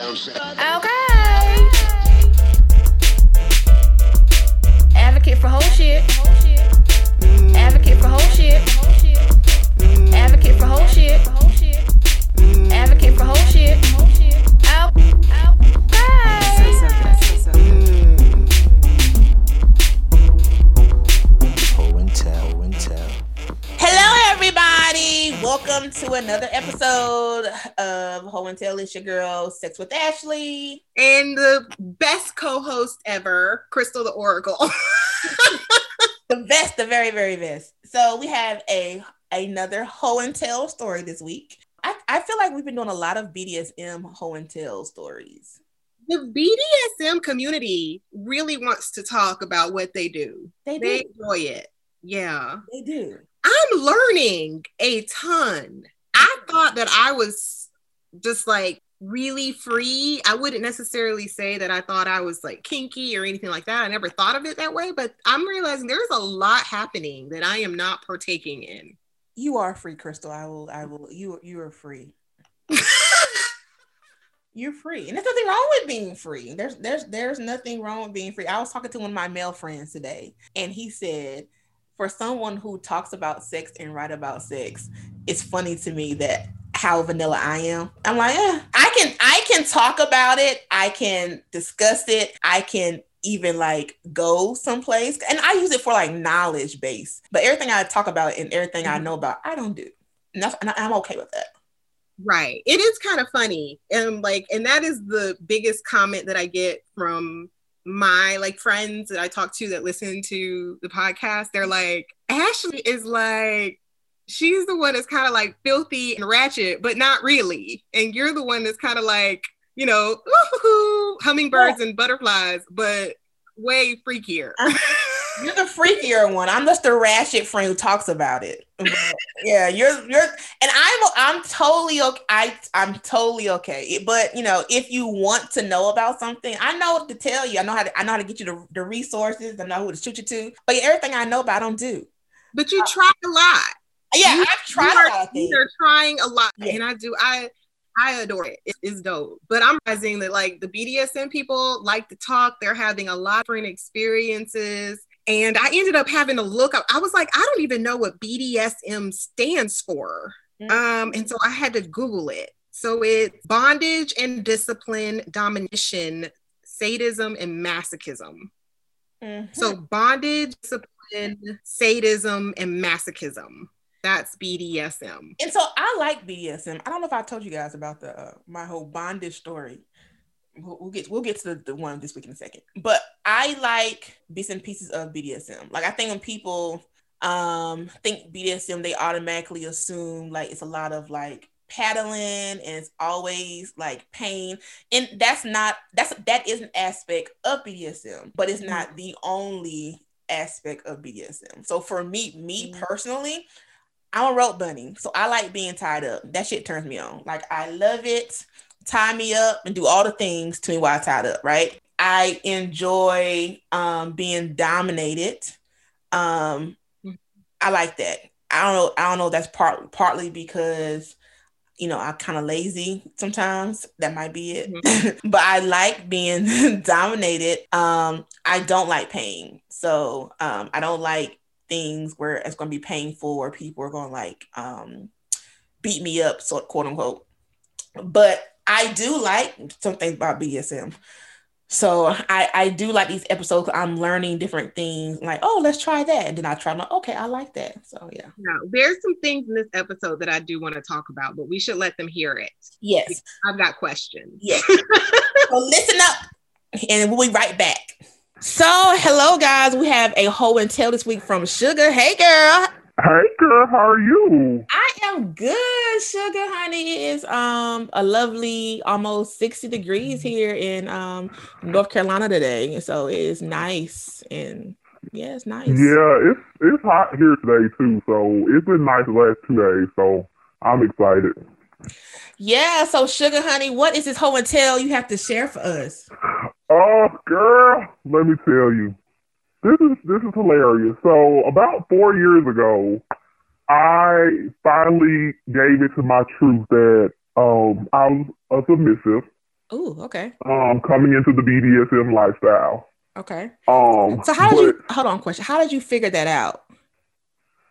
Okay. Advocate for whole shit. Advocate for whole shit. Advocate for whole shit. Advocate for whole shit. Welcome to another episode of Ho and Tell. It's your girl, Sex with Ashley. and the best co-host ever, Crystal the Oracle. The best, the very, very best. So we have a another Ho and Tell story this week. I, I feel like we've been doing a lot of BDSM Ho and Tell stories. the BDSM community really wants to talk about what they do. They They do. enjoy it. Yeah. They do. I'm learning a ton. I thought that I was just like really free. I wouldn't necessarily say that I thought I was like kinky or anything like that. I never thought of it that way, but I'm realizing there's a lot happening that I am not partaking in. You are free, Crystal. I will. I will. You. You are free. You're free, and there's nothing wrong with being free. There's there's there's nothing wrong with being free. I was talking to one of my male friends today, and he said, for someone who talks about sex and write about sex, it's funny to me that how vanilla I am. I'm like, eh, I can I can talk about it. I can discuss it. I can even like go someplace, and I use it for like knowledge base. But everything I talk about and everything I know about, I don't do. And, and I'm okay with that. Right. It is kind of funny. And like, and that is the biggest comment that I get from my like friends that I talk to that listen to the podcast. They're like, Ashley is like, she's the one that's kind of like filthy and ratchet, but not really. And you're the one that's kind of like, you know, hummingbirds and butterflies, but way freakier. You're the freakier one. I'm just the ratchet friend who talks about it. But, yeah, you're you're and I'm I'm totally okay. I I'm totally okay. But you know, if you want to know about something, I know what to tell you. I know how to I know how to get you the, the resources. I know who to shoot you to. But everything I know about, I don't do. but you try a lot. Yeah, You- I've tried you a lot. You're trying a lot, Yeah. and I do. I I adore it. It- It's dope. But I'm realizing that like the BDSM people like to talk. They're having a lot of different experiences. And I ended up having to look up. I was like, I don't even know what BDSM stands for. Mm. Um, and so I had to Google it. So it's bondage and discipline, domination, sadism, and masochism. Mhm. So bondage, discipline, sadism, and masochism. That's BDSM. And so I like BDSM. I don't know if I told you guys about the uh, my whole bondage story. We'll, we'll get we'll get to the, the one this week in a second. But I like bits and pieces of BDSM. Like I think when people um think BDSM, they automatically assume like it's a lot of like paddling and it's always like pain. And that's not that's that is an aspect of BDSM, but it's not the only aspect of BDSM. So for me, me Mhm. personally, I'm a rope bunny, so I like being tied up. That shit turns me on. Like I love it. Tie me up and do all the things to me while I'm tied up. Right. I enjoy um, being dominated. Um, I like that. I don't know. I don't know. That's part partly because you know I'm kind of lazy sometimes. That might be it. but I like being dominated. Um, I don't like pain, so um, I don't like things where it's going to be painful or people are going to like um, beat me up, so quote unquote. But I do like some things about BSM. So I, I do like these episodes. I'm learning different things. Like, oh, let's try that. And then I try, I'm like, okay, I like that. So yeah. Now, there's some things in this episode that I do want to talk about, but we should let them hear it. Yes. I've got questions. Yes. so listen up and we'll be right back. So hello guys. We have a Ho and Tell this week from Sugar. Hey girl. Hey girl, how are you? I am good, Sugar Honey. It is um a lovely almost 60 degrees here in um North Carolina today. So it is nice and yeah, it's nice. Yeah, it's it's hot here today too, so it's been nice the last two days, so I'm excited. Yeah, so Sugar Honey, what is this Ho and Tell you have to share for us? Oh girl, let me tell you. This is this is hilarious. So about four years ago, I finally gave it to my truth that um I was a submissive Ooh, okay. Um, coming into the BDSM lifestyle. Okay. Um, So how did but- you hold on question? How did you figure that out?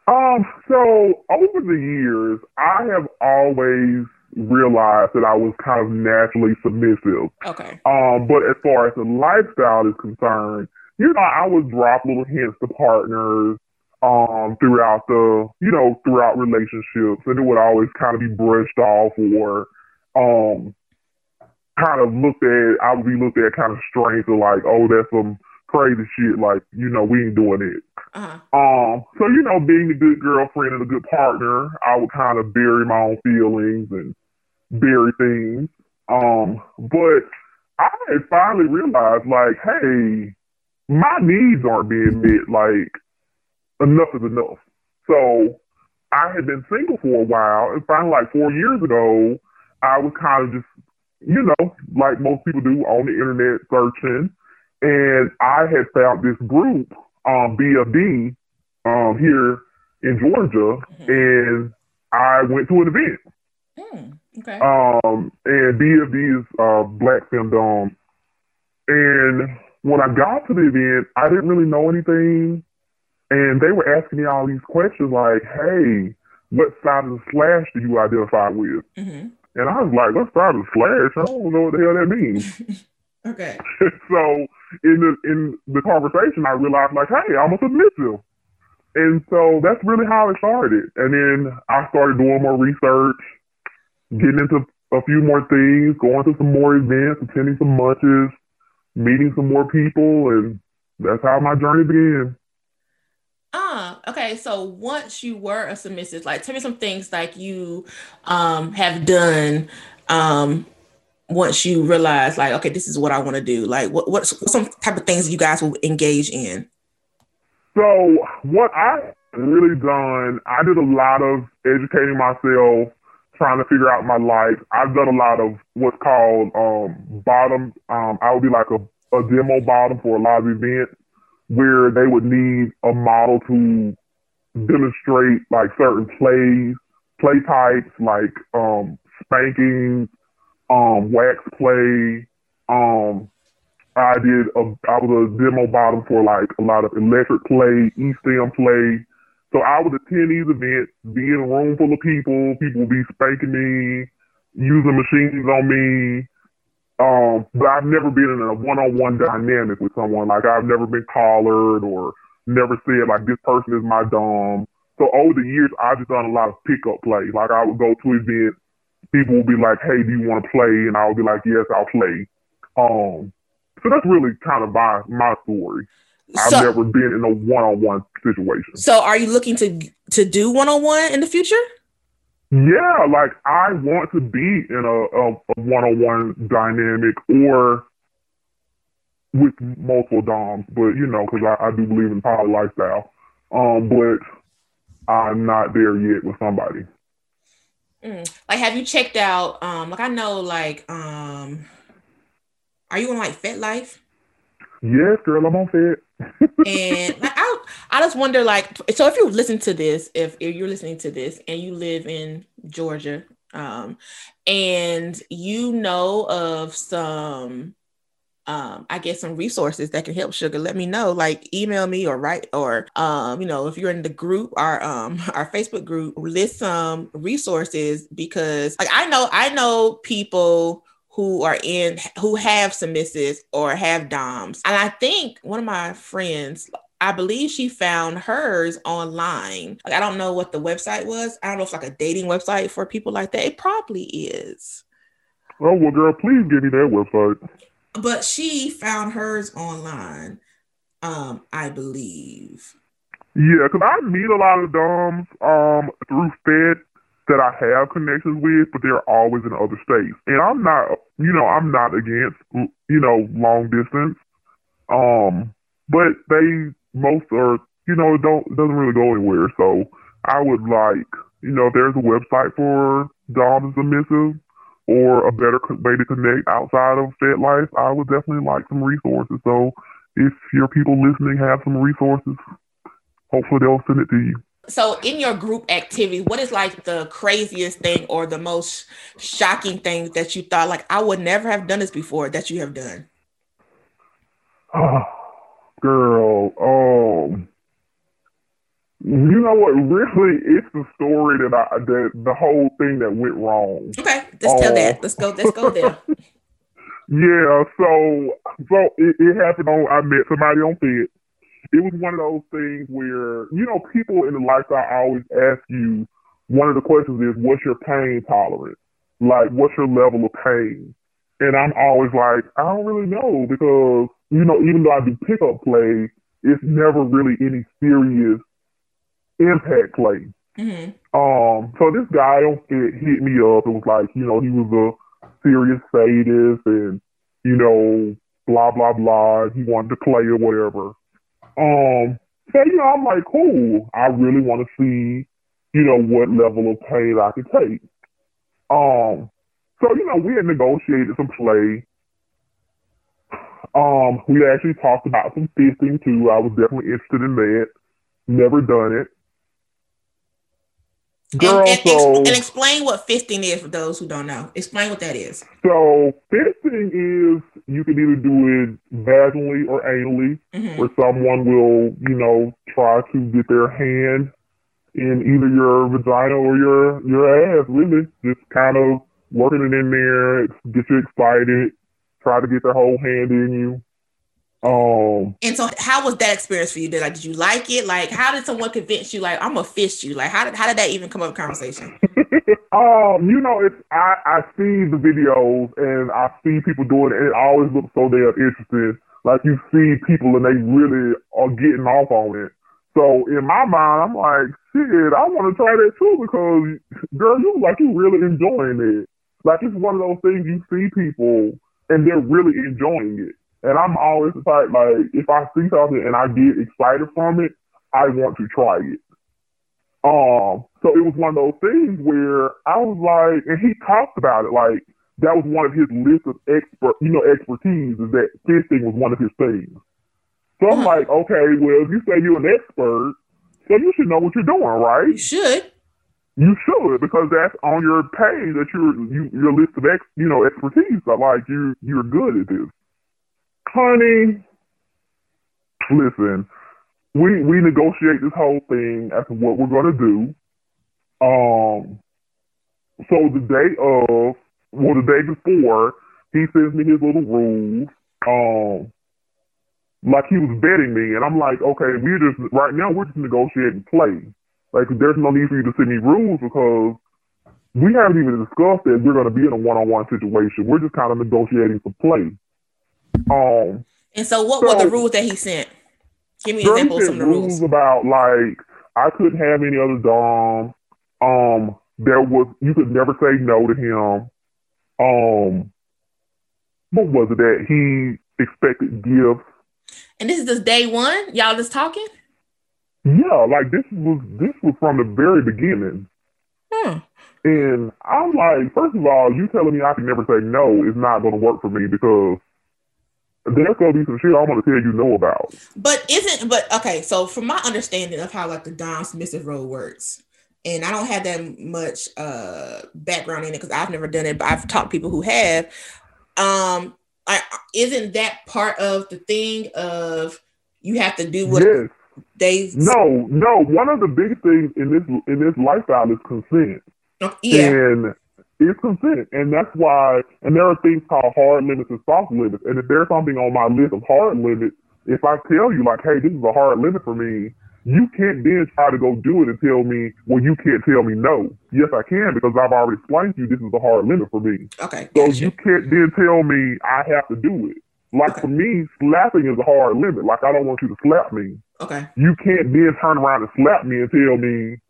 Um, so over the years, I have always realized that I was kind of naturally submissive. Okay. Um, but as far as the lifestyle is concerned, you know, I would drop little hints to partners um throughout the you know, throughout relationships and it would always kind of be brushed off or um kind of looked at I would be looked at kind of strange or like, oh that's some crazy shit, like, you know, we ain't doing it. Uh-huh. Um, so you know, being a good girlfriend and a good partner, I would kind of bury my own feelings and bury things. Um, but I had finally realized, like, hey, my needs aren't being met. Like, enough is enough. So I had been single for a while, and finally, like four years ago, I was kind of just, you know, like most people do, on the internet searching, and I had found this group um, BFD um, here in Georgia, and I went to an event. Hmm. Okay. Um, and BFD is uh, Black Femdom. And when I got to the event, I didn't really know anything, and they were asking me all these questions like, "Hey, what side of the slash do you identify with?" hmm And I was like, "What side of the slash? I don't know what the hell that means." Okay. so in the in the conversation, I realized like, hey, I'm a submissive, and so that's really how it started. And then I started doing more research, getting into a few more things, going to some more events, attending some munches, meeting some more people, and that's how my journey began. Ah, okay. So once you were a submissive, like tell me some things like you um have done um once you realize like okay, this is what I want to do. Like what what's, what's some type of things you guys will engage in? So what I really done, I did a lot of educating myself, trying to figure out my life. I've done a lot of what's called um, bottom. Um, I would be like a, a demo bottom for a lot of events where they would need a model to demonstrate like certain plays, play types like um, spanking, um, wax play, um, I did a I was a demo bottom for like a lot of electric play, E-stim play. So I would attend these events, be in a room full of people, people would be spanking me, using machines on me. Um, but I've never been in a one-on-one dynamic with someone. Like I've never been collared or never said like this person is my dom. So over the years, I've just done a lot of pickup play. Like I would go to events, people would be like, "Hey, do you want to play?" And I would be like, "Yes, I'll play." Um, so that's really kind of my my story. I've So never been in a one-on-one situation. so are you looking to to do one on one in the future? Yeah, like I want to be in a, a, a one-on-one dynamic or with multiple doms, but you know, because I, I do believe in poly lifestyle. Um, but I'm not there yet with somebody. Mm. Like have you checked out um like I know like um are you on like FetLife? Yes, girl, I'm on Fet. And I, I just wonder like so if you listen to this if, if you're listening to this and you live in georgia um and you know of some um i guess some resources that can help sugar let me know like email me or write or um you know if you're in the group our um our facebook group list some resources because like i know i know people who are in who have submissives or have doms. And i think one of my friends i believe she found hers online. Like i don't know what the website was. I don't know if it's like a dating website for people like that. It probably is. Oh well, girl, please give me that website. but she found hers online um i believe. Yeah, because I meet a lot of doms um through Fet that I have connections with, but they're always in other states. And I'm not, you know, I'm not against, you know, long distance. Um, but they most are, you know, don't doesn't really go anywhere. So I would like, you know, if there's a website for doms submissive or a better way to connect outside of FetLife, I would definitely like some resources. So if your people listening have some resources, hopefully they'll send it to you. So, in your group activity, what is like the craziest thing or the most shocking thing that you thought, like, I would never have done this before that you have done? Oh, girl, um, you know what? Really, it's the story that I that the whole thing that went wrong. Okay, let's tell Oh. that. Let's go. Let's go there. Yeah, so so it, it happened on. I met somebody on Fet. It was one of those things where you know people in the lifestyle always ask you. One of the questions is, "What's your pain tolerance? Like, what's your level of pain?" And I'm always like, I don't really know because you know, even though I do pickup play, it's never really any serious impact play. hmm Um, so this guy on Fet hit me up. It was like, you know, he was a serious sadist and, you know, blah, blah, blah. He wanted to play or whatever. Um, so, you know, I'm like, cool. I really want to see, you know, what level of pain I could take. Um, so, you know, we had negotiated some play. Um, we actually talked about some fisting too. I was definitely interested in that. Never done it. Girl, and, and, so and explain what fisting is for those who don't know. Explain what that is. so fisting is you can either do it vaginally or anally, hmm where someone will, you know, try to get their hand in either your vagina or your your ass. Really, just kind of working it in there, get you excited, try to get their whole hand in you. Um, And so, how was that experience for you? Did like, did you like it? Like, how did someone convince you? Like, I'm gonna fist you. Like, how did how did that even come up in conversation? um, you know, it's I, I see the videos and I see people doing it, and it always looks so damn interesting. Like you see people and they really are getting off on it. So in my mind, I'm like, shit, I want to try that too because, girl, you like you really enjoying it. Like it's one of those things you see people and they're really enjoying it. And I'm always the type like if I see something and I get excited from it, I want to try it. Um, so it was one of those things where I was like, and he talked about it like that was one of his list of expert, you know, expertise is that fisting was one of his things. So I'm Uh-huh. like, okay, well, if you say you're an expert, so you should know what you're doing, right? You should. You should because that's on your page that you're you, your list of ex, you know, expertise. So like you you're good at this, honey. Listen, we we negotiate this whole thing as to what we're gonna do. Um, so the day of, well, the day before, he sends me his little rules. Um, like he was betting me, and I'm like, okay, we're just right now we're just negotiating play. Like, there's no need for you to send me rules because we haven't even discussed that we're going to be in a one-on-one situation. We're just kind of negotiating for play. Um, And so, what were the rules that he sent? Give me an Girl, he example of some of the rules. rules about like I couldn't have any other dom. Um, there was you could never say no to him. Um, what was it that he expected gifts? And this is just day one. Y'all just talking. Yeah, like this was this was from the very beginning. Hmm. And I'm like, first of all, you telling me I can never say no is not going to work for me because there's to be some shit I'm to tell you no about. But isn't but okay? So, from my understanding of how like the Dom submissive role works, and I don't have that much uh background in it because I've never done it, but I've talked to people who have. Um, I, isn't that part of the thing of you have to do what yes. they No, no. One of the big things in this in this lifestyle is consent. yeah And it's consent. And that's why and there are things called hard limits and soft limits. And if there's something on my list of hard limits, if I tell you like, hey, this is a hard limit for me, you can't then try to go do it and tell me, well, you can't tell me no. Yes, I can because I've already explained to you this is a hard limit for me. okay So gotcha. you can't then tell me I have to do it. Like Okay. for me, slapping is a hard limit. Like I don't want you to slap me okay you can't then turn around and slap me and tell me,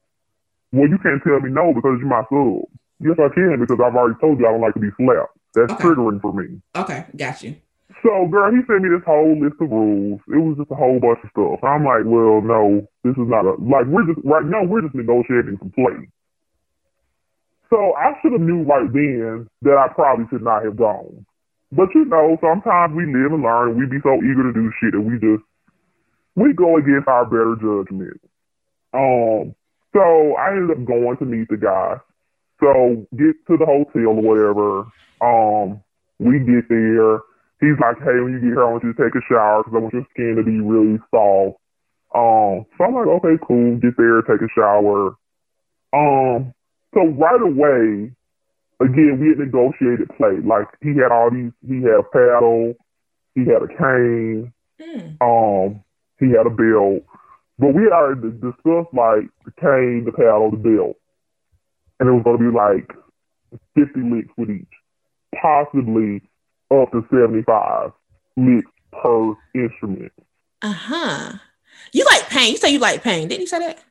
well, you can't tell me no because you're my sub. Yes, I can because I've already told you I don't like to be slapped. That's Okay. triggering for me. okay got you So, girl, he sent me this whole list of rules. It was just a whole bunch of stuff. I'm like, well, no, this is not a like we're just right now we're just negotiating some play. So I should have knew right then that I probably should not have gone. But you know, sometimes we live and learn, and we be so eager to do shit that we just we go against our better judgment. Um, So I ended up going to meet the guy. So get to the hotel or whatever. Um, we get there. He's like, hey, when you get here, I want you to take a shower because I want your skin to be really soft. Um, so I'm like, okay, cool. Get there, take a shower. Um, so right away, again, we had negotiated play. Like he had all these, he had a paddle, he had a cane, Mm. um, he had a belt. But we already discussed like the cane, the paddle, the belt. And it was gonna be like fifty licks with each. Possibly up to seventy five licks per instrument. Uh huh. You like pain. You say you like pain. Didn't you say that?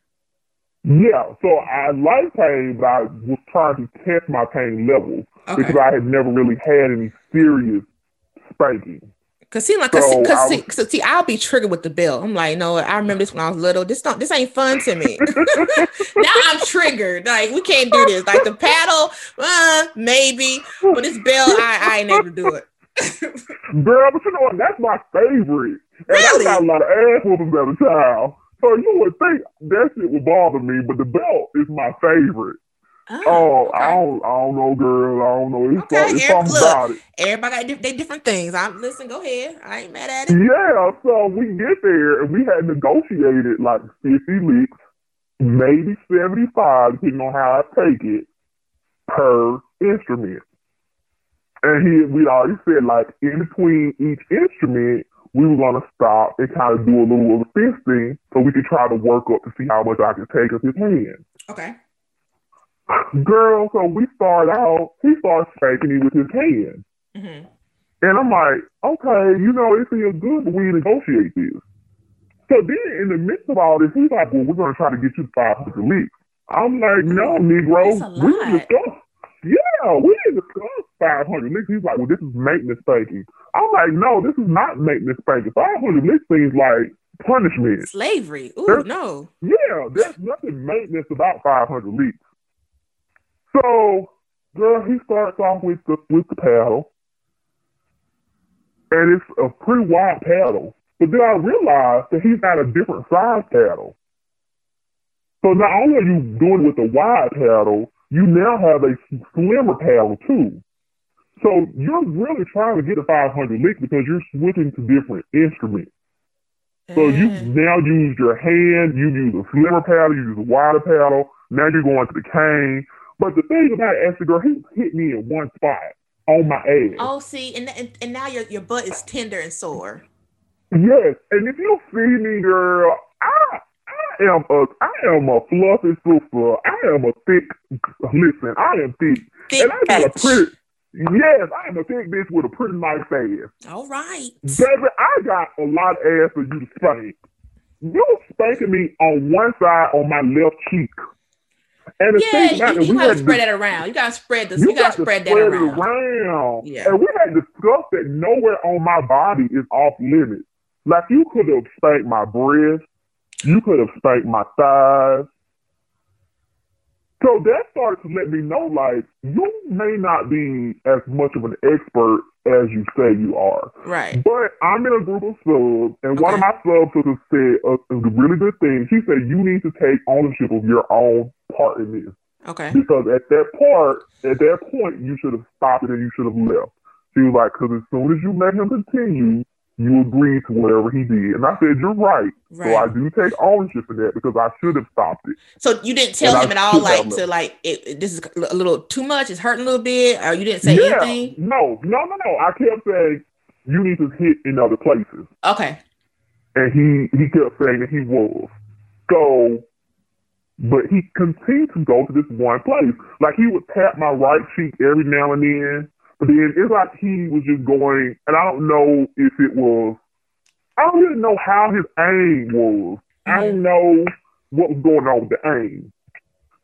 Yeah, so I like pain, but I was trying to test my pain level Okay. because I had never really had any serious spanking. Cause see, like, cause, So, see, cause, see, cause see, I'll be triggered with the belt. I'm like, no, I remember this when I was little. This don't, this ain't fun to me. now I'm triggered. Like, we can't do this. Like the paddle, uh, maybe, but this belt, I, I ain't able to do it. Girl, but you know what? That's my favorite. And Really? I got a lot of ass whoopings as a child. So you would think that shit would bother me, but the belt is my favorite. Oh, oh, I okay. don't, I don't know, girl. I don't know. It's, Okay, it's something look. about it. Everybody got di- they different things. I'm listen. Go ahead. I ain't mad at it. Yeah, so we get there and we had negotiated like 50 licks, maybe 75, depending on how I take it, per instrument. And he, we already said like in between each instrument, we were gonna stop and kind of do a little of a fisting so we could try to work up to see how much I could take of his hand. Okay. Girl, so we start out, he starts spanking me with his hand. hmm And I'm like, okay, you know, it feels good, but we negotiate this. So then, in the midst of all this, he's like, well, we're going to try to get you 500 leaks. I'm like, no, Negro. We lot. didn't discuss. Yeah, we didn't discuss 500 leaks. He's like, well, this is maintenance spanking. I'm like, no, this is not maintenance spanking. 500 leaks seems like punishment. Slavery. Ooh, There's- no. Yeah, there's nothing maintenance about 500 leaks. So, girl, he starts off with the with the paddle, and it's a pretty wide paddle. But then I realized that he's got a different size paddle. So not only are you doing it with a wide paddle, you now have a slimmer paddle too. So you're really trying to get a 500 lick because you're switching to different instruments. So you Uh, now use your hand, you use a slimmer paddle, you use a wider paddle. Now you're going to the cane. But the thing about it, girl, he hit me in one spot on my ass. oh, see, and, and and now your your butt is tender and sore. Yes, and if you see me, girl, I I am a I am a fluffy super. I am a thick. Listen, I am thick, Thick and I got a pretty. Yes, I am a thick bitch with a pretty nice ass. All right. Baby, I got a lot of ass for you to spank. You spanking me on one side on my left cheek. And Yeah, you, it, you gotta spread that around. You gotta spread this. you You, gotta got to spread that spread it around. around. Yeah. And we had discussed that nowhere on my body is off limits. Like you could have spanked my breast, you could have spanked my thighs. So that started to let me know, like, you may not be as much of an expert as you say you are. Right. But I'm in a group of subs, and one of my sub sisters said a, a really good thing. She said, you need to take ownership of your own part in this. Okay. Because at that part, at that point, you should have stopped it and you should have left. She was like, because as soon as you let him continue, you agreed to whatever he did. And I said, you're right. So I do take ownership in that because I should have stopped it. So you didn't tell And I him at all, like to like it, it- this is a little too much. It's hurting a little bit, or you didn't say yeah. anything. No, no, no, no. I kept saying, you need to hit in other places. Okay. and he he kept saying that he was. So, but he continued to go to this one place. Like he would tap my right cheek every now and then, but then it's like he was just going, and I don't know if it was. I don't really know how his aim was. I don't mm-hmm. know what was going on with the aim.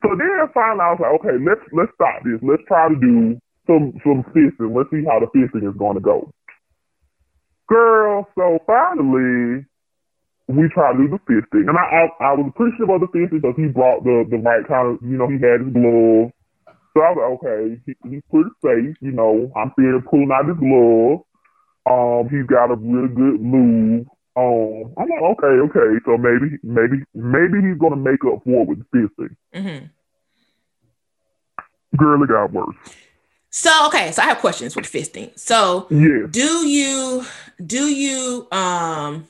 So then finally I was like, okay, let's let's stop this. Let's try to do some some fisting. Let's see how the fisting is going to go. Girl, so finally we tried to do the fisting, and I, I I was appreciative of the fisting because he brought the the right kind of you know he had his gloves. So I was like, okay, he, he's pretty safe. You know, I'm him pulling out his glove. Um, he's got a really good move. Um, I'm like, okay, okay, so maybe, maybe, maybe he's gonna make up for it with fisting. hmm Girl, it got worse. So okay, so I have questions with fisting. So Yeah, do you do you um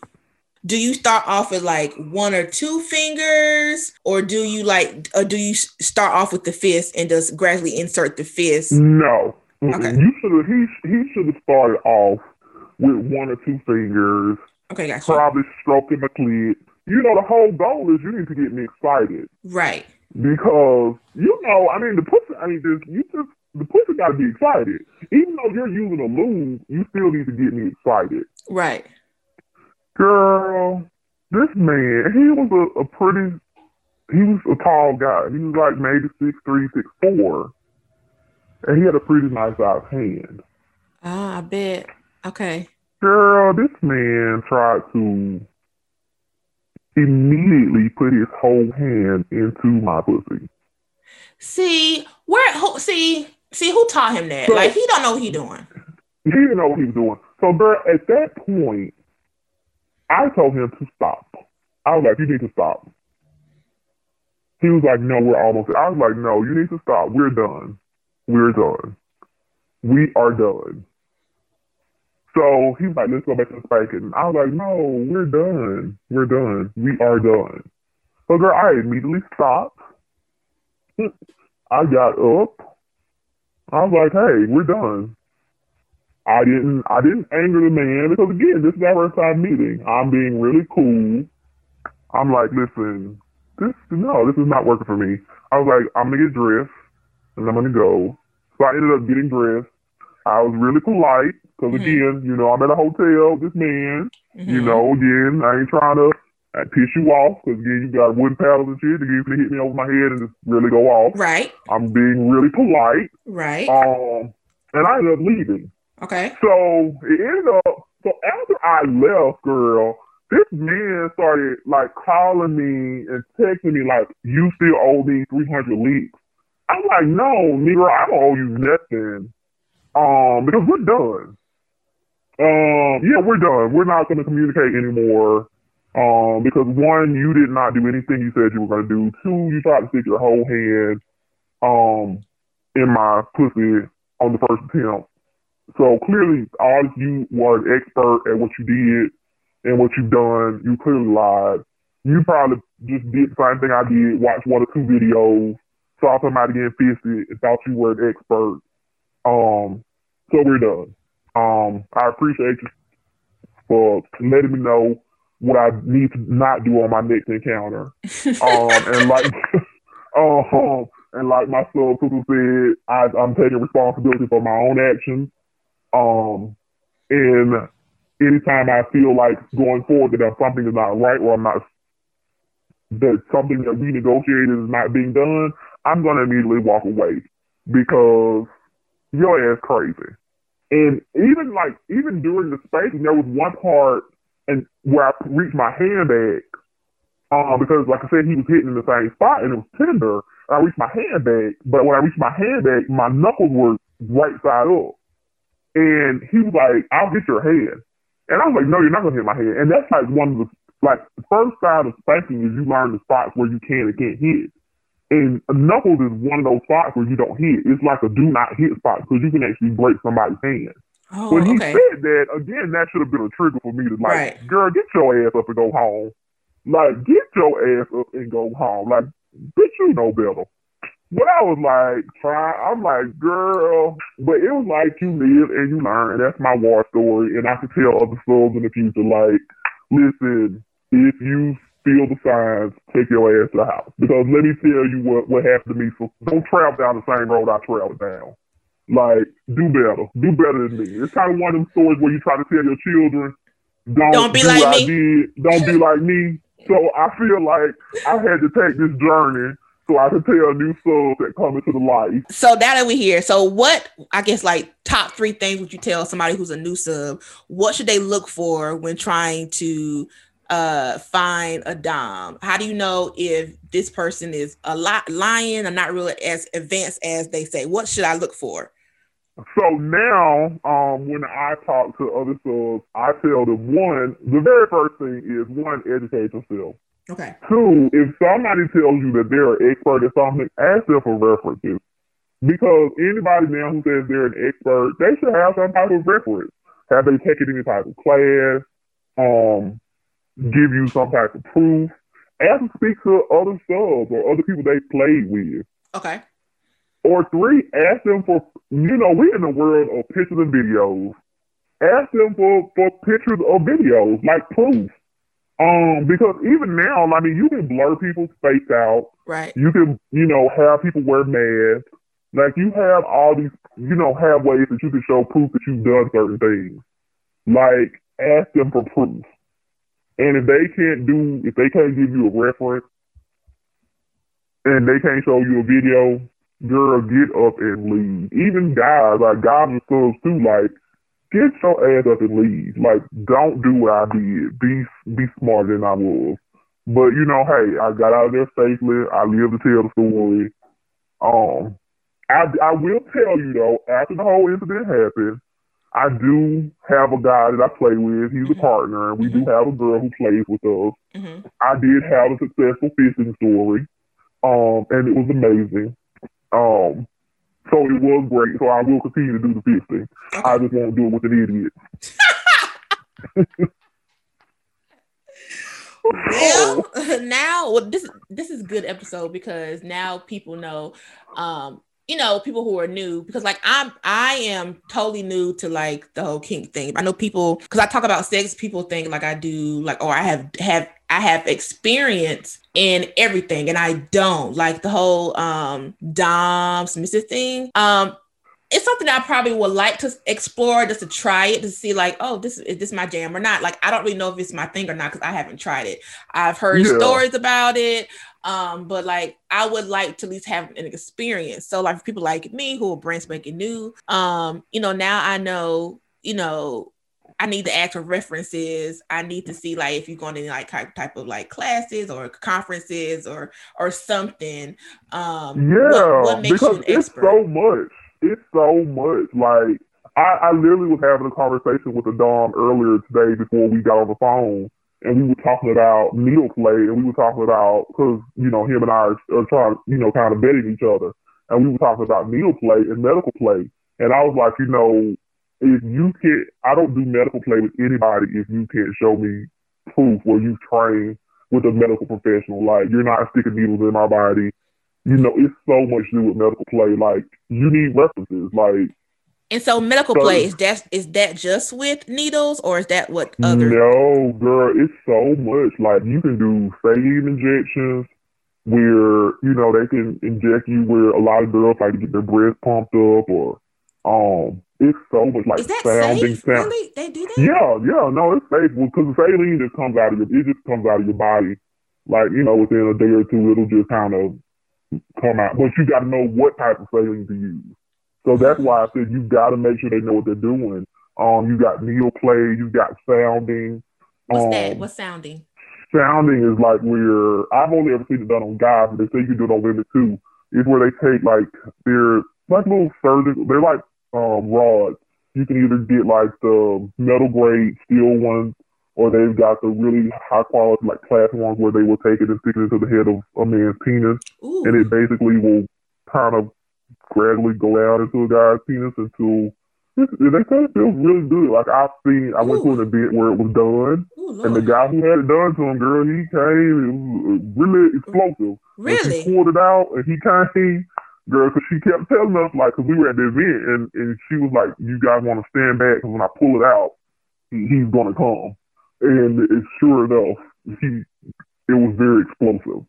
do you start off with like one or two fingers or do you like or do you start off with the fist and just gradually insert the fist no. Okay. You should have. He he should have started off with one or two fingers, okay gotcha probably stroking my clit. You know, the whole goal is you need to get me excited right because you know, I mean, the pussy. I mean, just you just the pussy got to be excited. Even though you're using a lube, you still need to get me excited. right Girl, this man, he was a, a pretty, he was a tall guy. He was like maybe six three, six four, and he had a pretty nice sized hand. ah I bet okay Girl, this man tried to immediately put his whole hand into my pussy. see where who see see who taught him that So- like he don't know what he doing He didn't know what he was doing. So, girl, at that point, I told him to stop. I was like, you need to stop. He was like, no, we're almost. I was like, no, you need to stop. We're done. We're done. We are done. So he's like, let's go back to the spanking. I was like, no, we're done. We're done. We are done. So, girl, I immediately stopped. I got up. I was like, hey, we're done. I didn't I didn't anger the man because again, this is our first time meeting. I'm being really cool. I'm like, listen, this no, this is not working for me. I was like, I'm gonna get dressed and I'm gonna go. So I ended up getting dressed. I was really polite because Mhm. again, you know, I'm at a hotel with this man. You Mhm. know, again, I ain't trying to uh, piss you off because again, you got wooden paddles and shit. You can hit me over my head and just really go off. right I'm being really polite. right Um, and I ended up leaving. Okay So it ended up. So after I left, girl, this man started like calling me and texting me like, "You still owe me three hundred leaks." I'm like, "No, nigga, I don't owe you nothing." Um, because we're done. Um, yeah, we're done. We're not going to communicate anymore. Um, because one, you did not do anything you said you were going to do. Two, you tried to stick your whole hand, um, in my pussy on the first attempt. So clearly, all of you were an expert at what you did and what you've done. You clearly lied. You probably just did the same thing I did. Watched one or two videos, saw somebody getting fisted, and thought you were an expert. Um, so we're done. Um, I appreciate you for letting me know what I need to not do on my next encounter. Um, and like, um, and like my sister said, I, I'm taking responsibility for my own actions. Um, and anytime I feel like going forward that something is not right or I'm not, that something that we negotiated is not being done, I'm going to immediately walk away because your ass crazy. And even like, even during the spanking, there was one part and where I reached my hand back, um, because like I said, he was hitting in the same spot and it was tender. I reached my hand back, but when I reached my hand back, my knuckles were right side up. And he was like, I'll hit your head. And I was like, no, you're not going to hit my head. And that's like one of the, like, the first side of spanking is you learn the spots where you can and can't hit. And knuckles is one of those spots where you don't hit. It's like a do not hit spot because you can actually break somebody's hand. oh when he okay said that, again, that should have been a trigger for me to like, Right. girl, get your ass up and go home. Like, get your ass up and go home. Like, bitch, you know better. But I was like, try. I'm like, girl. But it was like you live and you learn, and that's my war story. And I could tell other souls in the future, like, listen, if you feel the signs, take your ass to the house. Because let me tell you what what happened to me. So don't travel down the same road I traveled down. Like, do better. Do better than me. It's kind of one of them stories where you try to tell your children, don't, Don't be do like me. Did. Don't be like me. So I feel like I had to take this journey so I could tell new souls that come into the light. So now that we're here, so what I guess like top three things would you tell somebody who's a new sub? What should they look for when trying to uh find a dom? How do you know if this person is a lot lying or not really as advanced as they say? What should I look for? So now, um, when I talk to other subs, I tell them one, the very first thing is one, educate yourself. Okay. Two, if somebody tells you that they're an expert at something, ask them for references. Because anybody now who says they're an expert, they should have some type of reference. Have they taken any type of class? Um, give you some type of proof. Ask them to speak to other subs or other people they played with. Okay. Or three, ask them for, you know, we're in the world of pictures and videos. Ask them for, for pictures or videos, like proof. Um, because even now, I mean, you can blur people's face out. Right. You can, you know, have people wear masks. Like you have all these, you know, have ways that you can show proof that you've done certain things. Like ask them for proof. And if they can't do, if they can't give you a reference, and they can't show you a video, girl, get up and leave. Even guys, like guys and girls too, like get your ass up and leave. Like don't do what I did. Be be smarter than I was. But you know, hey, I got out of there safely. I live to tell the story. Um, I I will tell you though, after the whole incident happened, I do have a guy that I play with. He's a partner, and we do have a girl who plays with us. hmm I did have a successful fishing story, um, and it was amazing. Um, so it was great. So I will continue to do the fishing. I just won't do it with an idiot. Well, now well, this this is good episode because now people know, um, you know, people who are new because like I'm I am totally new to like the whole kink thing. I know people because I talk about sex, people think like I do like or I have have I have experience in everything and I don't like the whole um dom submissive thing. Um it's something I probably would like to explore just to try it to see like, oh, this is this my jam or not. Like I don't really know if it's my thing or not because I haven't tried it. I've heard Yeah. stories about it. Um, but like I would like to at least have an experience. So like for people like me who are brand spanking new, um, you know, now I know, you know, I need to ask for references. I need to see like if you're going to like type type of like classes or conferences or or something. Um Yeah, what, what makes you because an it's expert? so much. It's so much. Like I, I literally was having a conversation with a Dom earlier today before we got on the phone, and we were talking about needle play, and we were talking about because you know him and I are, are trying, you know, kind of betting each other, and we were talking about needle play and medical play, and I was like, you know, if you can't, I don't do medical play with anybody if you can't show me proof where you trained with a medical professional. Like you're not sticking needles in my body. You know, it's so much to do with medical play. Like you need references. Like And so medical So- play is that is that just with needles or is that what other no, girl, it's so much. Like you can do saline injections where you know they can inject you where a lot of girls like to get their breast pumped up or um. It's so much like is that sounding safe? sound. Really? They do that? Yeah, yeah, no, it's safe because the saline just comes out of your, it just comes out of your body. Like you know, within a day or two, it'll just kind of come out. But you got to know what type of saline to use. So that's why I said you've got to make sure they know what they're doing. Um, you got needle play, you got sounding. What's um, that? What's sounding? sounding is like where I've only ever seen it done on guys, but they say you can do it on women too. Is where they take like they're like little surgical. They're like um, rods. You can either get like the metal grade steel ones, or they've got the really high quality like class ones where they will take it and stick it into the head of a man's penis, Ooh. and it basically will kind of gradually go out into a guy's penis until. They kind of feels really good. Like I've seen, I went to an event where it was done, Ooh, and the guy who had it done to him, girl, he came it was really explosive. And she Really? pulled it out, and he came, girl, because she kept telling us, like, because we were at the event, and, and she was like, you guys want to stand back, because when I pull it out, he, he's going to come. And it, sure enough, he it was very explosive.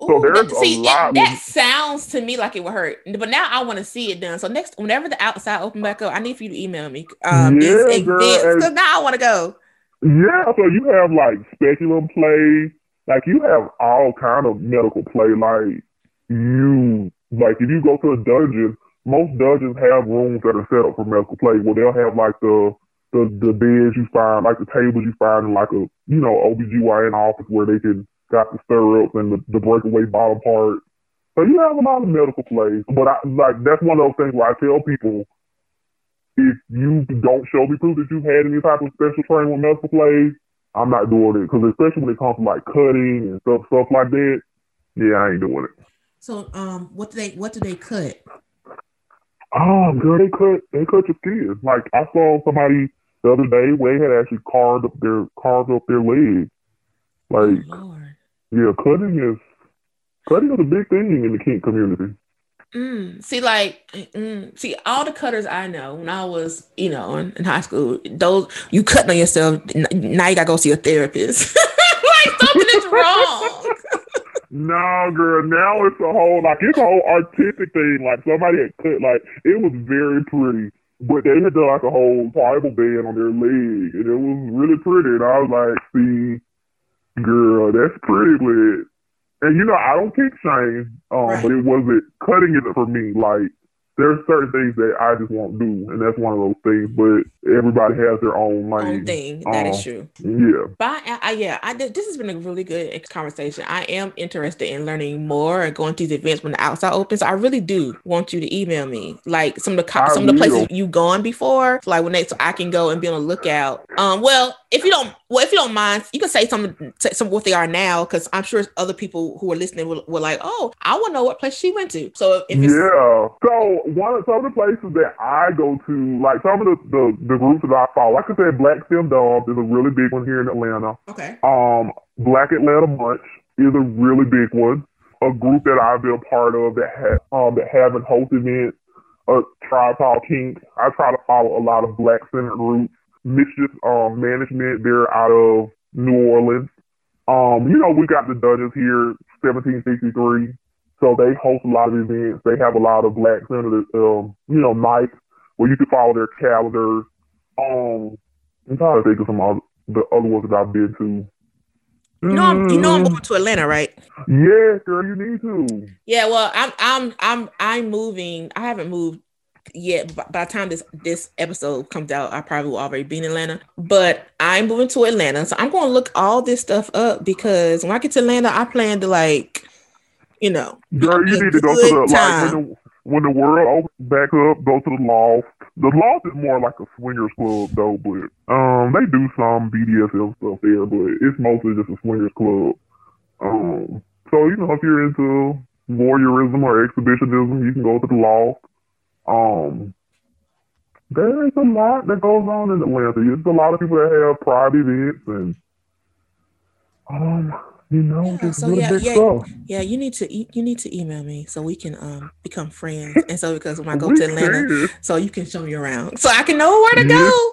So there's that, a see, it- that sounds to me like it would hurt, but now I want to see it done. So next, whenever the outside open back up, I need for you to email me. Um, Yeah, girl, events, and- because now I want to go. Yeah, so you have like speculum play, like you have all kind of medical play. Like you, like if you go to a dungeon, most dungeons have rooms that are set up for medical play. Where they'll have like the the the beds you find, like the tables you find in like a you know OBGYN office where they can got the stirrups and the, the breakaway bottom part. So you have a lot of medical plays, but I like that's one of those things where I tell people if you don't show me proof that you've had any type of special training with medical plays, I'm not doing it. Because especially when it comes to like cutting and stuff, stuff like that, yeah, I ain't doing it. So, um, what do they what do they cut? Oh, girl, they cut they cut your skin. Like I saw somebody the other day where they had actually carved up their carved up their leg. Like, Lord. Yeah, cutting is cutting is a big thing in the kink community. Mm. See, like, mm, see, all the cutters I know when I was, you know, in, in high school, those you cutting on yourself. n- Now you gotta go see a therapist. like something is wrong. No, girl, now it's a whole like it's a whole artistic thing. Like somebody had cut like it was very pretty. But they had done like a whole Bible band on their leg and it was really pretty. And I was like, see, girl, that's pretty but and you know, I don't kick shame, um, Right. but it wasn't cutting it for me. Like there's certain things that I just won't do, and that's one of those things. But everybody has their own Own lane. thing. That is Um, true. Yeah. But I, I, yeah, I did. This has been a really good conversation. I am interested in learning more and going to these events when the outside opens. I really do want you to email me, like some of the co- some of the places you've gone before, like when they so I can go and be on the lookout. Um, well, if you don't, well, if you don't mind, you can say some some what they are now, because I'm sure other people who are listening will, will like, oh, I want to know what place she went to. So if it's Yeah. So one of some of the places that I go to, like some of the, the, the groups that I follow, like I said, Black Sim Dubs is a really big one here in Atlanta. okay, Um, Black Atlanta Munch is a really big one. A group that I've been a part of that have um that haven't host events. A tribe called Kink. I try to follow a lot of black centered groups. Mischief um management, they're out of New Orleans. Um, you know, we got the Dudgeons here, 1763. So they host a lot of events. They have a lot of black centered um, you know, nights where you can follow their calendars. Um I'm trying to think of some other the other ones that I've been to. you know, I'm, you know, I'm Mm, going to Atlanta, right? Yeah, girl, you need to. Yeah, well, I'm I'm I'm I'm moving. I haven't moved yet. By, the time this this episode comes out, I probably will already be in Atlanta. But I'm moving to Atlanta, so I'm going to look all this stuff up because when I get to Atlanta, I plan to like, you know, Girl, you need to go to the time. like when the when the world opens back up, go to the loft. The loft is more like a swingers club though, but um they do some BDSM stuff there, but it's mostly just a swingers club. Um so you know if you're into voyeurism or exhibitionism, you can go to the loft. Um there is a lot that goes on in Atlanta. There's a lot of people that have private events and um you know, Yeah, just so yeah, big yeah. stuff. yeah, you need to e- you need to email me so we can um become friends. And so because when I go to Atlanta, can. so you can show me around, so I can know where to Yeah. go.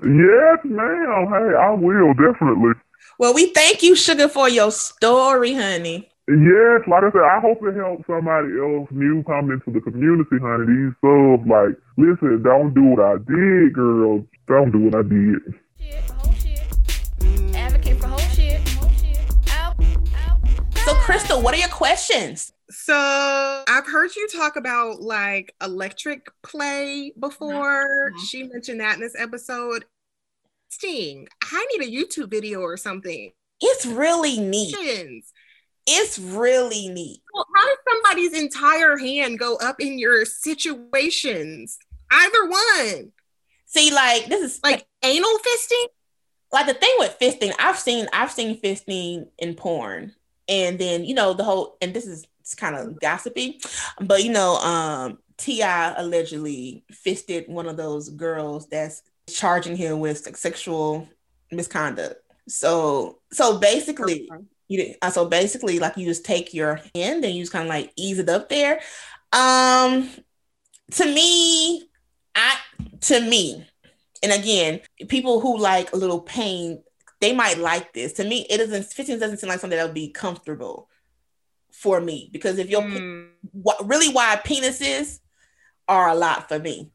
Yes, ma'am. Hey, I will definitely. Well, we thank you, Sugar, for your story, honey. Yes, like I said, I hope it helps somebody else new coming into the community, honey. These subs, like, listen, don't do what I did, girl. Don't do what I did. shit, whole shit. Advocate for whole shit. Whole shit. Out, out. So, Crystal, what are your questions? So I've heard you talk about like electric play before. Mhm. She mentioned that in this episode. Sting, I need a YouTube video or something. It's really neat. Questions. It's really neat. Well, How does somebody's entire hand go up in your situations? Either one. See, like this is like anal fisting? like the thing with fisting. I've seen I've seen fisting in porn, and then you know the whole and this is kind of gossipy, but you know, um, T.I. allegedly fisted one of those girls that's charging him with sexual misconduct. So so basically, you uh, so basically like you just take your hand and you just kind of like ease it up there. Um to me i to me and again people who like a little pain they might like this. To me it doesn't 15 doesn't seem like something that would be comfortable for me because if your pe- Mm. what really wide penises are a lot for me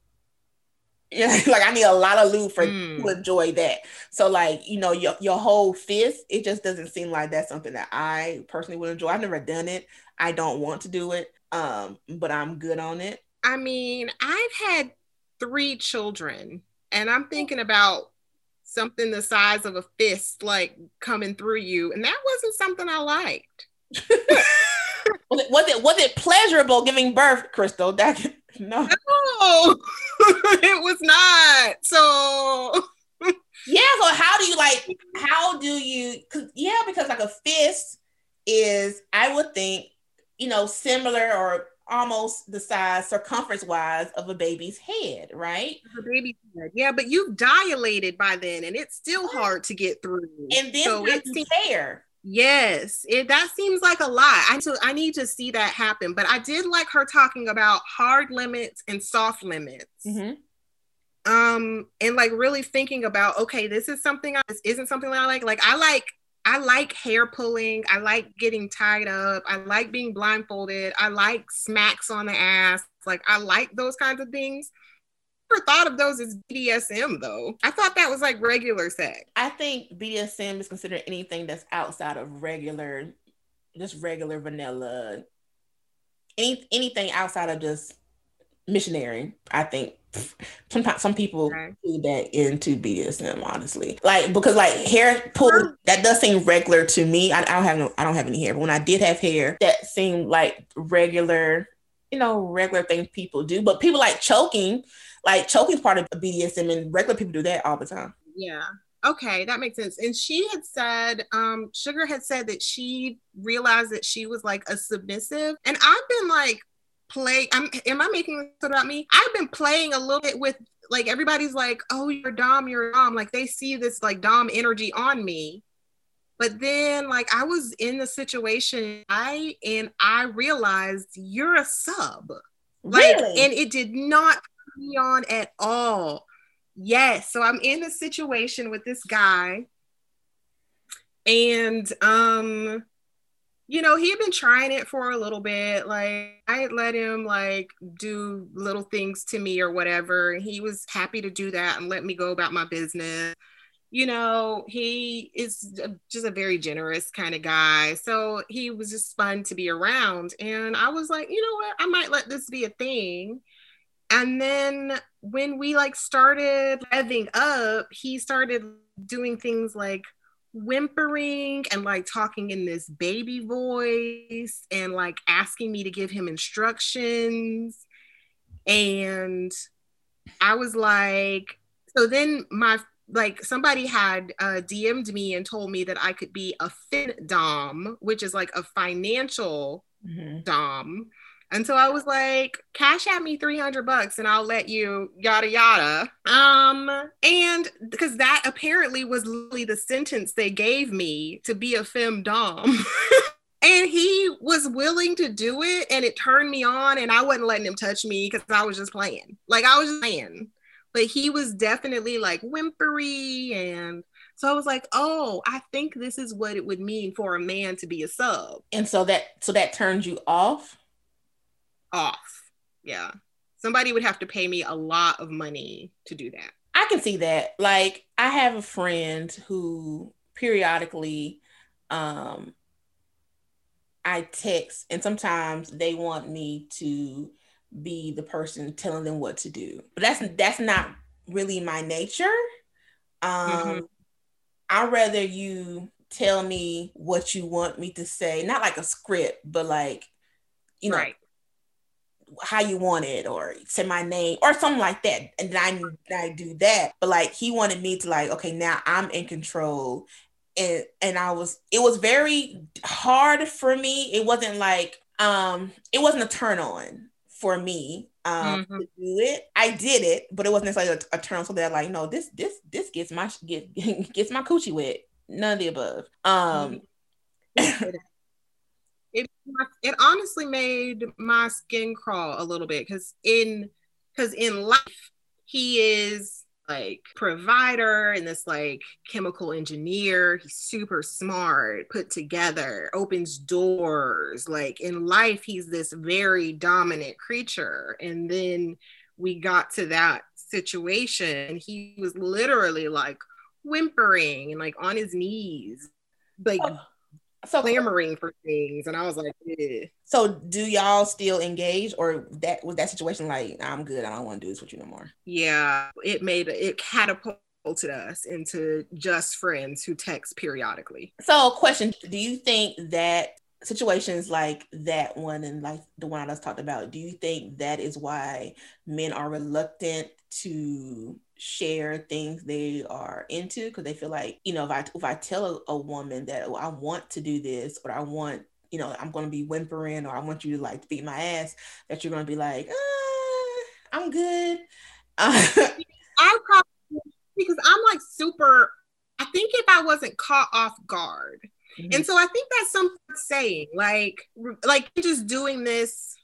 like i need a lot of lube for Mm. to enjoy that. So like you know your your whole fist it just doesn't seem like that's something that i personally would enjoy. I've never done it. I don't want to do it um but i'm good on it. I mean, I've had three children, and I'm thinking about something the size of a fist like coming through you, and that wasn't something I liked. was it was it was it pleasurable giving birth crystal? That No. No, it was not. So Yeah. So how do you like? How do you? Cause, yeah, because like a fist is, I would think, you know, similar or almost the size, circumference wise, of a baby's head, right? the baby said, yeah, but you've dilated by then, and it's still hard to get through. And then so it's fair. Yes, it that seems like a lot. I so I need to see that happen. But I did like her talking about hard limits and soft limits. Mm-hmm. Um, and like really thinking about okay, this is something I, this isn't something that I like. Like I like I like hair pulling. I like getting tied up. I like being blindfolded. I like smacks on the ass. Like I like those kinds of things. Never thought of those as BDSM though. I thought that was like regular sex. I think BDSM is considered anything that's outside of regular, just regular vanilla. Any anything outside of just missionary, I think. Sometimes some people Okay. do that into BDSM, honestly. Like because like hair pull that does seem regular to me. I, I don't have no I don't have any hair, but when I did have hair, that seemed like regular, you know, regular things people do. But people like choking, like choking is part of BDSM, and regular people do that all the time. Yeah. Okay, that makes sense. And she had said, um, Sugar had said that she realized that she was like a submissive. And I've been like play. I'm am I making this about me? I've been playing a little bit with like everybody's like, oh, you're Dom, you're Dom. Like they see this like Dom energy on me. But then like I was in the situation I and I realized you're a sub. Like, Really? and it did not me on at all. Yes. So I'm in a situation with this guy. And um, you know, he had been trying it for a little bit. Like I had let him like do little things to me or whatever. He was happy to do that and let me go about my business. You know, he is just a very generous kind of guy. So he was just fun to be around. And I was like, you know what? I might let this be a thing. And then when we like started revving up, he started doing things like whimpering and like talking in this baby voice and like asking me to give him instructions. And I was like, so then my like somebody had uh, DM'd me and told me that I could be a fin dom, which is like a financial Mhm. dom. And so I was like, cash at me 300 bucks and I'll let you yada yada. Um, and because that apparently was literally the sentence they gave me to be a femme dom. and he was willing to do it and it turned me on and I wasn't letting him touch me because I was just playing. Like I was just playing. But he was definitely like whimpery and so I was like, oh, I think this is what it would mean for a man to be a sub. And so that so that turns you off. Off. Yeah. Somebody would have to pay me a lot of money to do that. I can see that. Like I have a friend who periodically um I text and sometimes they want me to be the person telling them what to do. But that's that's not really my nature. Um Mhm. I'd rather you tell me what you want me to say, not like a script, but like you know, right. How you want it or say my name or something like that. And then I, I do that. But like he wanted me to like okay now i'm in control. And and i was it was very hard for me. It wasn't like um it wasn't a turn on for me um Mhm. to do it. I did it but it wasn't necessarily a, a turn on so that like no this this this gets my get gets my coochie wet. None of the above. Um it, it honestly made my skin crawl a little bit because in because in life he is like provider and this like chemical engineer. He's super smart put together opens doors. Like in life he's this very dominant creature. And then we got to that situation he was literally like whimpering and like on his knees. Like oh. So clamoring for things and i was like "Eh." So do y'all still engage or that was that situation like I'm good, I don't want to do this with you no more. yeah it made it catapulted us into just friends who text periodically So question, do you think that situations like that one and like the one I just talked about, do you think that is why men are reluctant to share things they are into because they feel like you know if I if I tell a, a woman that oh, I want to do this or I want you know I'm going to be whimpering or I want you to like beat my ass that you're going to be like uh, I'm good. I probably because I'm like super. I think if I wasn't caught off guard, Mhm. and so I think that's something saying, like, like just doing this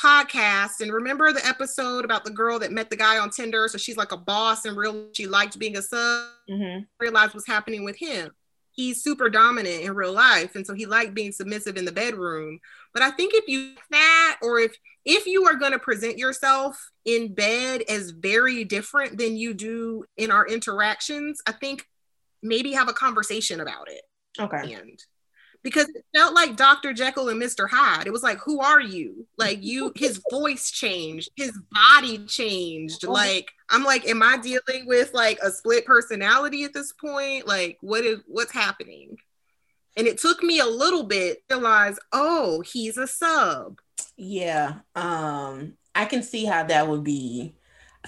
podcast. And remember the episode about the girl that met the guy on Tinder? So she's like a boss and real. She liked being a sub. Mhm. Realized what's happening with him. He's super dominant in real life, and so he liked being submissive in the bedroom. But I think if you that, or if if you are going to present yourself in bed as very different than you do in our interactions, I think maybe have a conversation about it Okay. end because it felt like Dr. Jekyll and Mr. Hyde. It was like, who are you? Like you, his voice changed, his body changed. Oh. Like I'm like, am I dealing with like a split personality at this point? Like what is what's happening? And it took me a little bit to realize, oh, he's a sub. Yeah. Um I can see how that would be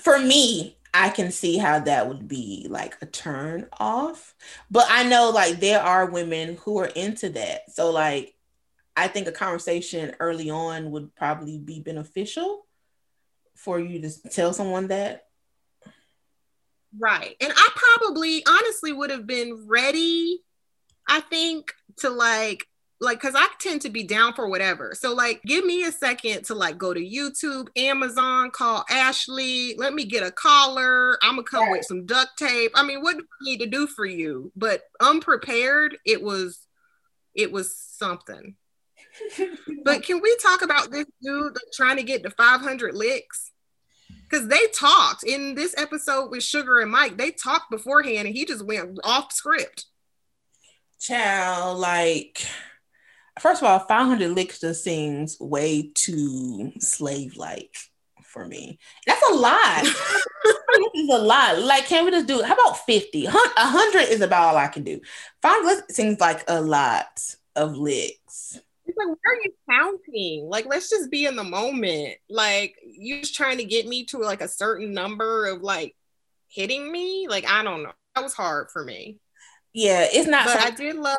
for me, I can see how that would be like a turn off. But I know like there are women who are into that. So like I think a conversation early on would probably be beneficial for you to tell someone that. Right. And I probably honestly would have been ready, I think, to like like because I tend to be down for whatever. So like give me a second to like go to YouTube, Amazon, call Ashley, let me get a collar. I'm gonna come with some duct tape. I mean, what do we need to do for you? But unprepared, it was it was something. But can we talk about this dude trying to get to 500 licks? Because they talked in this episode with Sugar and Mike, they talked beforehand and he just went off script. Child, like first of all, 500 licks just seems way too slave like for me. That's a lot. this is a lot. Like, can we just do how about 50? A hundred is about all I can do. 500 seems like a lot of licks. It's like, where are you counting? Like, let's just be in the moment. Like, you just trying to get me to like a certain number of like hitting me. Like, I don't know. That was hard for me. Yeah, it's not. But I did love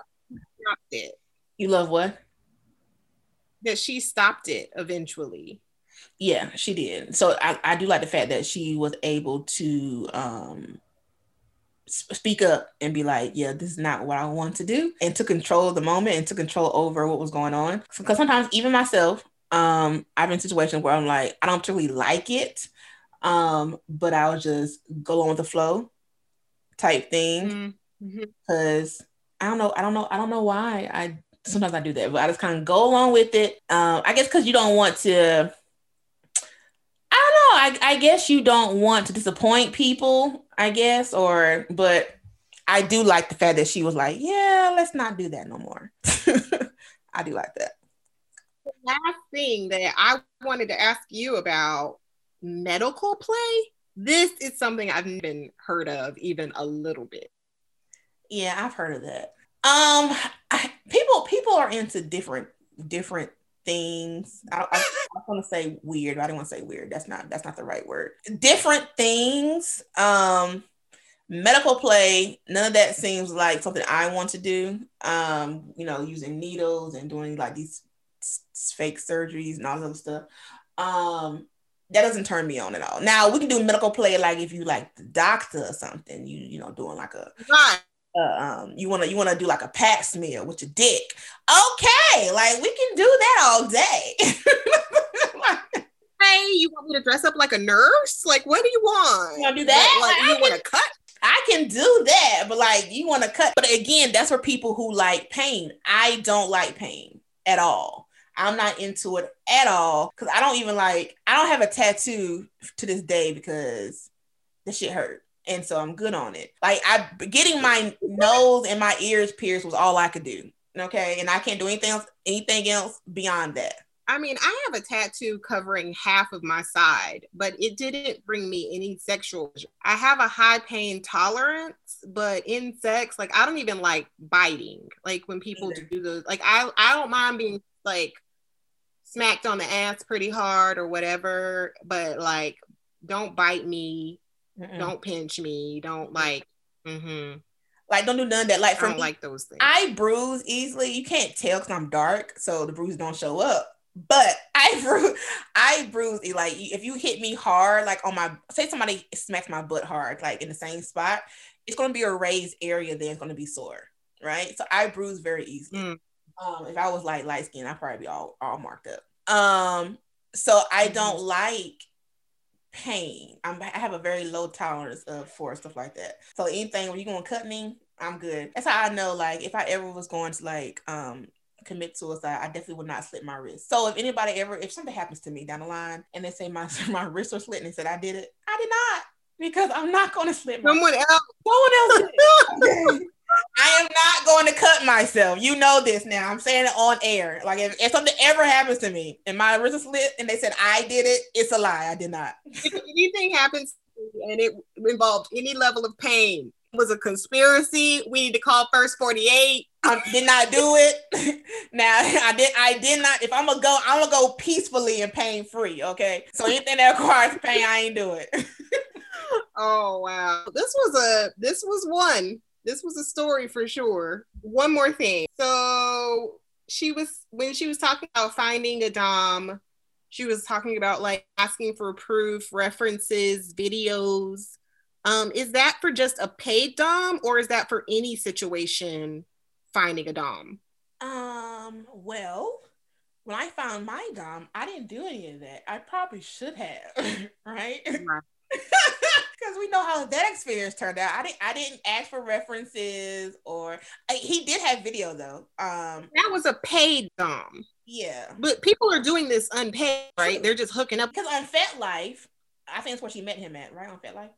it. You love what? That she stopped it eventually. Yeah, she did. So I, I do like the fact that she was able to um speak up and be like, yeah, this is not what I want to do, and to control the moment and to control over what was going on. Because sometimes even myself, um, I've been in situations where I'm like, I don't particularly like it, um, but I'll just go on with the flow type thing because I don't know, I don't know, I don't know why I sometimes I do that, but I just kind of go along with it. Um, I guess because you don't want to. I don't know. I, I guess you don't want to disappoint people. I guess, or but I do like the fact that she was like, "Yeah, let's not do that no more." I do like that. last thing that I wanted to ask you about medical play. This is something I've been heard of even a little bit. Yeah, I've heard of that. Um, people people are into different different things. I, I, I want to say weird, but I don't want to say weird. That's not that's not the right word. Different things. Um, medical play. None of that seems like something I want to do. Um, you know, using needles and doing like these fake surgeries and all this other stuff. Um, that doesn't turn me on at all. Now we can do medical play like if you like the doctor or something. You you know doing like a Right. Uh, um, you want to you want to do like a Pap smear with your dick. Okay, like we can do that all day. Like, Hey, you want me to dress up like a nurse? Like, what do you want? You wanna do that? Like, I you want to cut? I can do that, but like you want to cut. But again, that's for people who like pain. I don't like pain at all. I'm not into it at all because I don't even like. I don't have a tattoo to this day because the shit hurt, and so I'm good on it. Like I getting my nose and my ears pierced was all I could do. Okay, and I can't do anything else. Anything else beyond that. I mean, I have a tattoo covering half of my side, but it didn't bring me any sexual. I have a high pain tolerance, but in sex, like I don't even like biting. Like when people Either. do those, like, I I don't mind being like smacked on the ass pretty hard or whatever, but like don't bite me, Mm-mm. don't pinch me, don't like. hmm like don't do none of that. Like I don't me, like those things. I bruise easily. You can't tell because I'm dark, so the bruises don't show up. But I bruise, I bruise like if you hit me hard, like on my say somebody smacks my butt hard, like in the same spot, it's gonna be a raised area. Then it's gonna be sore, right? So I bruise very easily. Mm. Um, if I was like light skin, I'd probably be all all marked up. Um, so I Mhm. don't like pain. I'm, I have a very low tolerance of for stuff like that. So anything when you're gonna cut me, I'm good. That's how I know. Like if I ever was going to like um commit suicide, I definitely would not slit my wrist. So if anybody ever, if something happens to me down the line and they say my my wrist was slit and said I did it, I did not because I'm not going to slit my. Someone else. Someone else. I am not going to cut myself. You know this now. I'm saying it on air. Like if, if something ever happens to me and my wrist is slit and they said I did it, it's a lie. I did not. if anything happens and it involved any level of pain, it was a conspiracy. We need to call First 48. I did not do it. now I did. I did not. If I'm gonna go, I'm gonna go peacefully and pain free. Okay. So anything that requires pain, I ain't do it. Oh wow. This was a this was one. This was a story for sure. One more thing. So she was when she was talking about finding a dom, she was talking about like asking for proof, references, videos. Um, is that for just a paid dom or is that for any situation finding a dom? Um. Well, when I found my dom, I didn't do any of that. I probably should have. right. because we know how that experience turned out. I didn't I didn't ask for references or I, he did have video though. Um That was a paid dom. yeah. But people are doing this unpaid, right? They're just hooking up. Because on FetLife, I think that's where she met him at, right? On FetLife.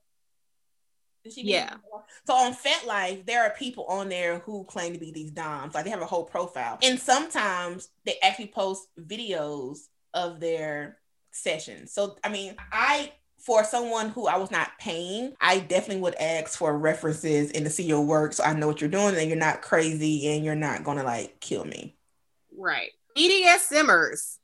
Did she Yeah. him? So on FetLife, there are people on there who claim to be these doms. Like they have a whole profile. And sometimes they actually post videos of their sessions. So I mean, I for someone who I was not paying, I definitely would ask for references and to see your work so I know what you're doing and you're not crazy and you're not gonna like kill me. Right. BDS Simmers.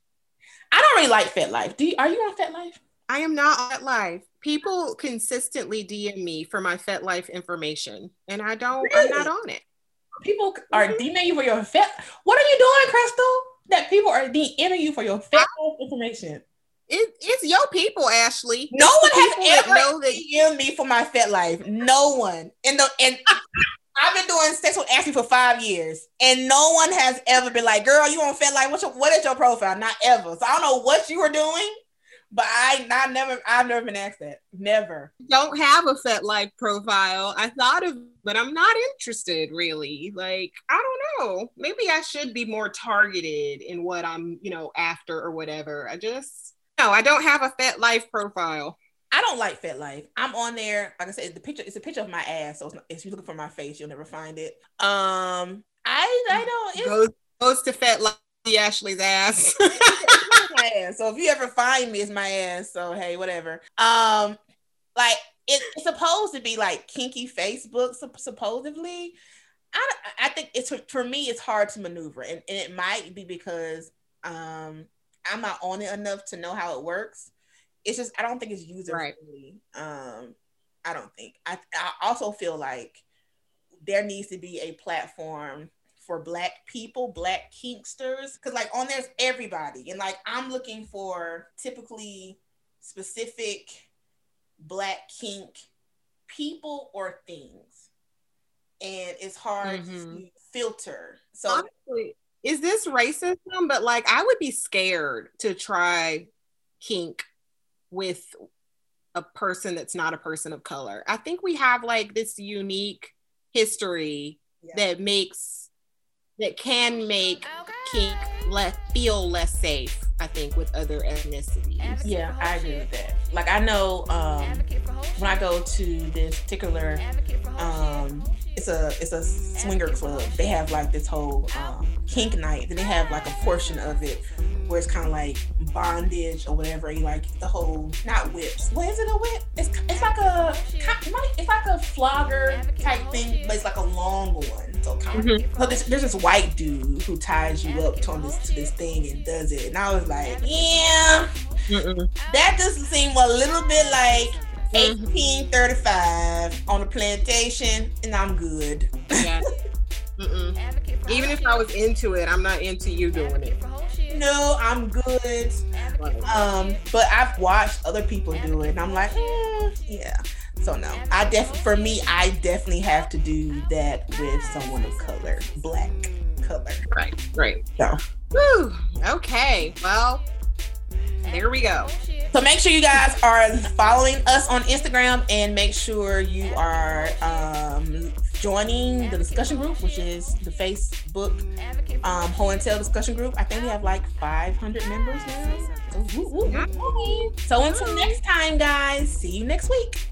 I don't really like FetLife. Do you are you on FetLife? I am not on FetLife. People consistently DM me for my FetLife information, and I don't. I'm not on it. People are mm-hmm. DMing you for your fet. What are you doing, Crystal? That people are DMing you for your fet information. It. It's your people, Ashley. No one has ever know that. DM'd me for my fet life. No one. And the and I've been doing sex with Ashley for five years, and no one has ever been like, "Girl, you on fet life? What's your what is your profile?" Not ever. So I don't know what you were doing, but I I never I've never been asked that. Never. Don't have a FetLife profile. I thought of, but I'm not interested really. Like I don't know. Maybe I should be more targeted in what I'm, you know, after or whatever. I just no. I don't have a FetLife profile. I don't like FetLife. I'm on there. Like I said, the picture it's a picture of my ass. So it's not, if you're looking for my face, you'll never find it. Um, I I don't. It's, Goes goes to FetLife. Ashley's ass. my ass. So if you ever find me, it's my ass. So hey, whatever. Um, like it, it's supposed to be like kinky Facebook, sup- supposedly. I I think it's for me. It's hard to maneuver, and, and it might be because um I'm not on it enough to know how it works. It's just I don't think it's user Right. friendly. Um, I don't think. I I also feel like there needs to be a platform for black people, black kinksters, because like on there's everybody, and like I'm looking for typically specific black kink people or things, and it's hard to Mhm. filter. So honestly, is this racism? But like, I would be scared to try kink with a person that's not a person of color. I think we have like this unique history yeah. that makes that can make kink less feel less safe. I think with other ethnicities. yeah, I agree with that. Like I know um, when I go to this particular um it's a it's a swinger club they have like this whole um kink night then they have like a portion of it where it's kind of like bondage or whatever. You like the whole not whips. What is it? A whip? It's it's like a it's like a flogger type thing, but it's like a long one. So kind of. Mhm. So there's, there's this white dude who ties you up to this to this thing and does it, and I was like, yeah, Mm-mm. that doesn't seem a little bit like. 1835 on a plantation, and I'm good. Yeah. Even if I was into it, I'm not into you doing it. No, I'm good. Um, but I've watched other people do it, and I'm like, mm, yeah. So no, I def for me, I definitely have to do that with someone of color, black color. Right, right. So, Whew. Okay. Well, there we go. so make sure you guys are following us on Instagram, and make sure you are um, joining the discussion group, which is the Facebook um, Ho and Tell discussion group. I think we have like 500 members now. So, woo, woo, woo. so until next time, guys. See you next week.